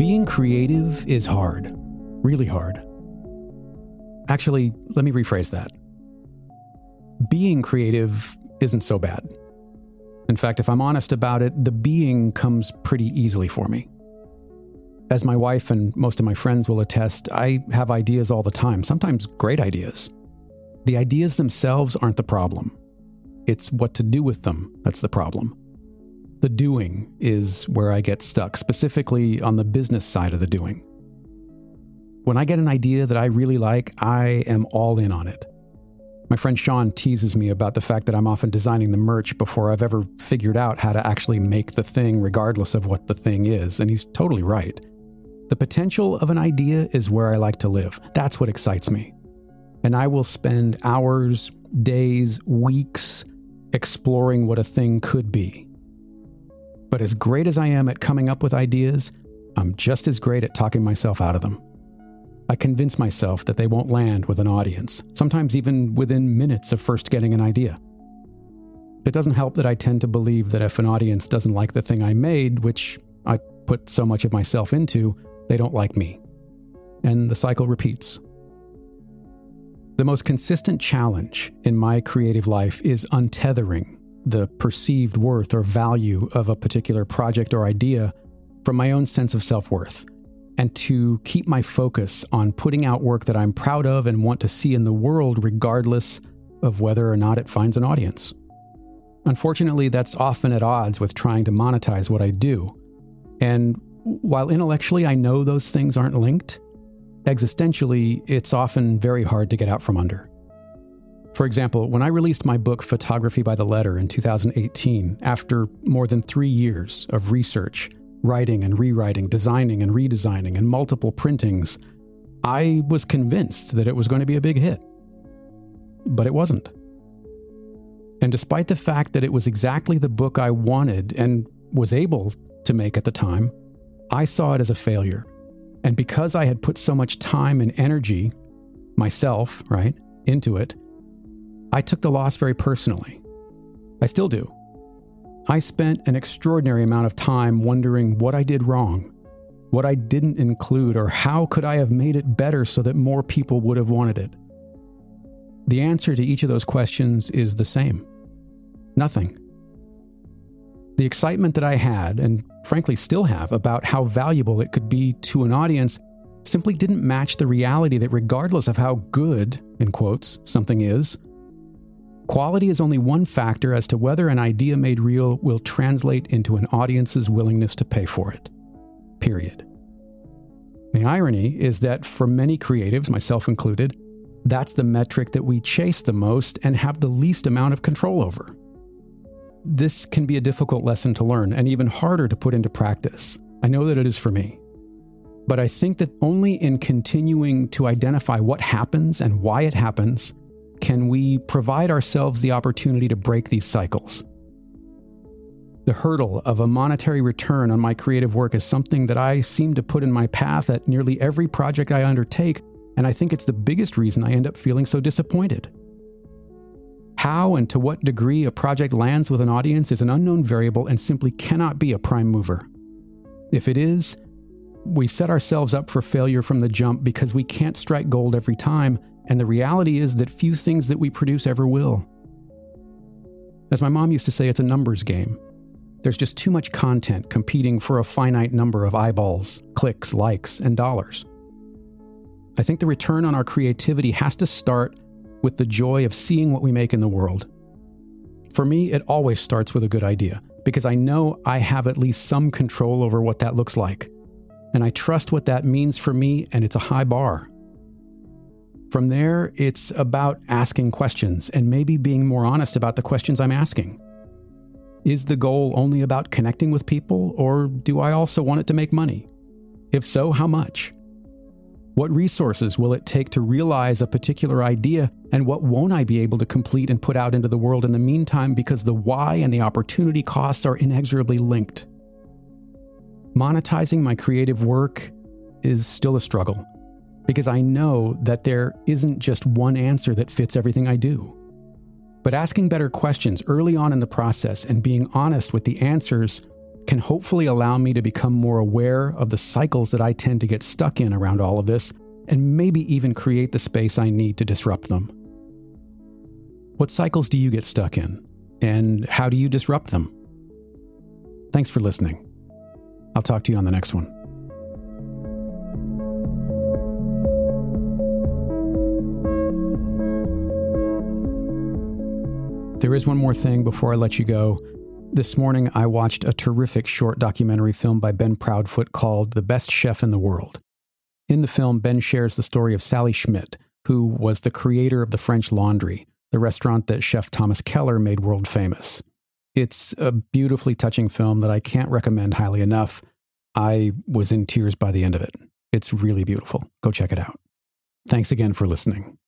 Being creative is hard, really hard. Actually, let me rephrase that. Being creative isn't so bad. In fact, if I'm honest about it, the being comes pretty easily for me. As my wife and most of my friends will attest, I have ideas all the time, sometimes great ideas. The ideas themselves aren't the problem. It's what to do with them that's the problem. The doing is where I get stuck, specifically on the business side of the doing. When I get an idea that I really like, I am all in on it. My friend Sean teases me about the fact that I'm often designing the merch before I've ever figured out how to actually make the thing, regardless of what the thing is, and he's totally right. The potential of an idea is where I like to live. That's what excites me. And I will spend hours, days, weeks exploring what a thing could be. But as great as I am at coming up with ideas, I'm just as great at talking myself out of them. I convince myself that they won't land with an audience, sometimes even within minutes of first getting an idea. It doesn't help that I tend to believe that if an audience doesn't like the thing I made, which I put so much of myself into, they don't like me. And the cycle repeats. The most consistent challenge in my creative life is untethering the perceived worth or value of a particular project or idea from my own sense of self worth and to keep my focus on putting out work that I'm proud of and want to see in the world, regardless of whether or not it finds an audience. Unfortunately, that's often at odds with trying to monetize what I do. And while intellectually I know those things aren't linked, existentially, it's often very hard to get out from under. For example, when I released my book Photography by the Letter in 2018, after more than three years of research, writing and rewriting, designing and redesigning, and multiple printings, I was convinced that it was going to be a big hit. But it wasn't. And despite the fact that it was exactly the book I wanted and was able to make at the time, I saw it as a failure. And because I had put so much time and energy, myself, right, into it, I took the loss very personally. I still do. I spent an extraordinary amount of time wondering what I did wrong, what I didn't include, or how could I have made it better so that more people would have wanted it. The answer to each of those questions is the same nothing. The excitement that I had, and frankly still have, about how valuable it could be to an audience simply didn't match the reality that, regardless of how good, in quotes, something is, Quality is only one factor as to whether an idea made real will translate into an audience's willingness to pay for it. Period. The irony is that for many creatives, myself included, that's the metric that we chase the most and have the least amount of control over. This can be a difficult lesson to learn and even harder to put into practice. I know that it is for me. But I think that only in continuing to identify what happens and why it happens can we provide ourselves the opportunity to break these cycles? The hurdle of a monetary return on my creative work is something that I seem to put in my path at nearly every project I undertake, and I think it's the biggest reason I end up feeling so disappointed. How and to what degree a project lands with an audience is an unknown variable and simply cannot be a prime mover. If it is, we set ourselves up for failure from the jump because we can't strike gold every time and the reality is that few things that we produce ever will. As my mom used to say, it's a numbers game. There's just too much content competing for a finite number of eyeballs, clicks, likes, and dollars. I think the return on our creativity has to start with the joy of seeing what we make in the world. For me, it always starts with a good idea because I know I have at least some control over what that looks like. And I trust what that means for me, and it's a high bar. From there, it's about asking questions and maybe being more honest about the questions I'm asking. Is the goal only about connecting with people, or do I also want it to make money? If so, how much? What resources will it take to realize a particular idea, and what won't I be able to complete and put out into the world in the meantime because the why and the opportunity costs are inexorably linked? Monetizing my creative work is still a struggle because I know that there isn't just one answer that fits everything I do. But asking better questions early on in the process and being honest with the answers can hopefully allow me to become more aware of the cycles that I tend to get stuck in around all of this, and maybe even create the space I need to disrupt them. What cycles do you get stuck in? And how do you disrupt them? Thanks for listening. I'll talk to you on the next one. There is one more thing before I let you go. This morning, I watched a terrific short documentary film by Ben Proudfoot called The Best Chef in the World. In the film, Ben shares the story of Sally Schmidt, who was the creator of the French Laundry, the restaurant that Chef Thomas Keller made world famous. It's a beautifully touching film that I can't recommend highly enough. I was in tears by the end of it. It's really beautiful. Go check it out. Thanks again for listening.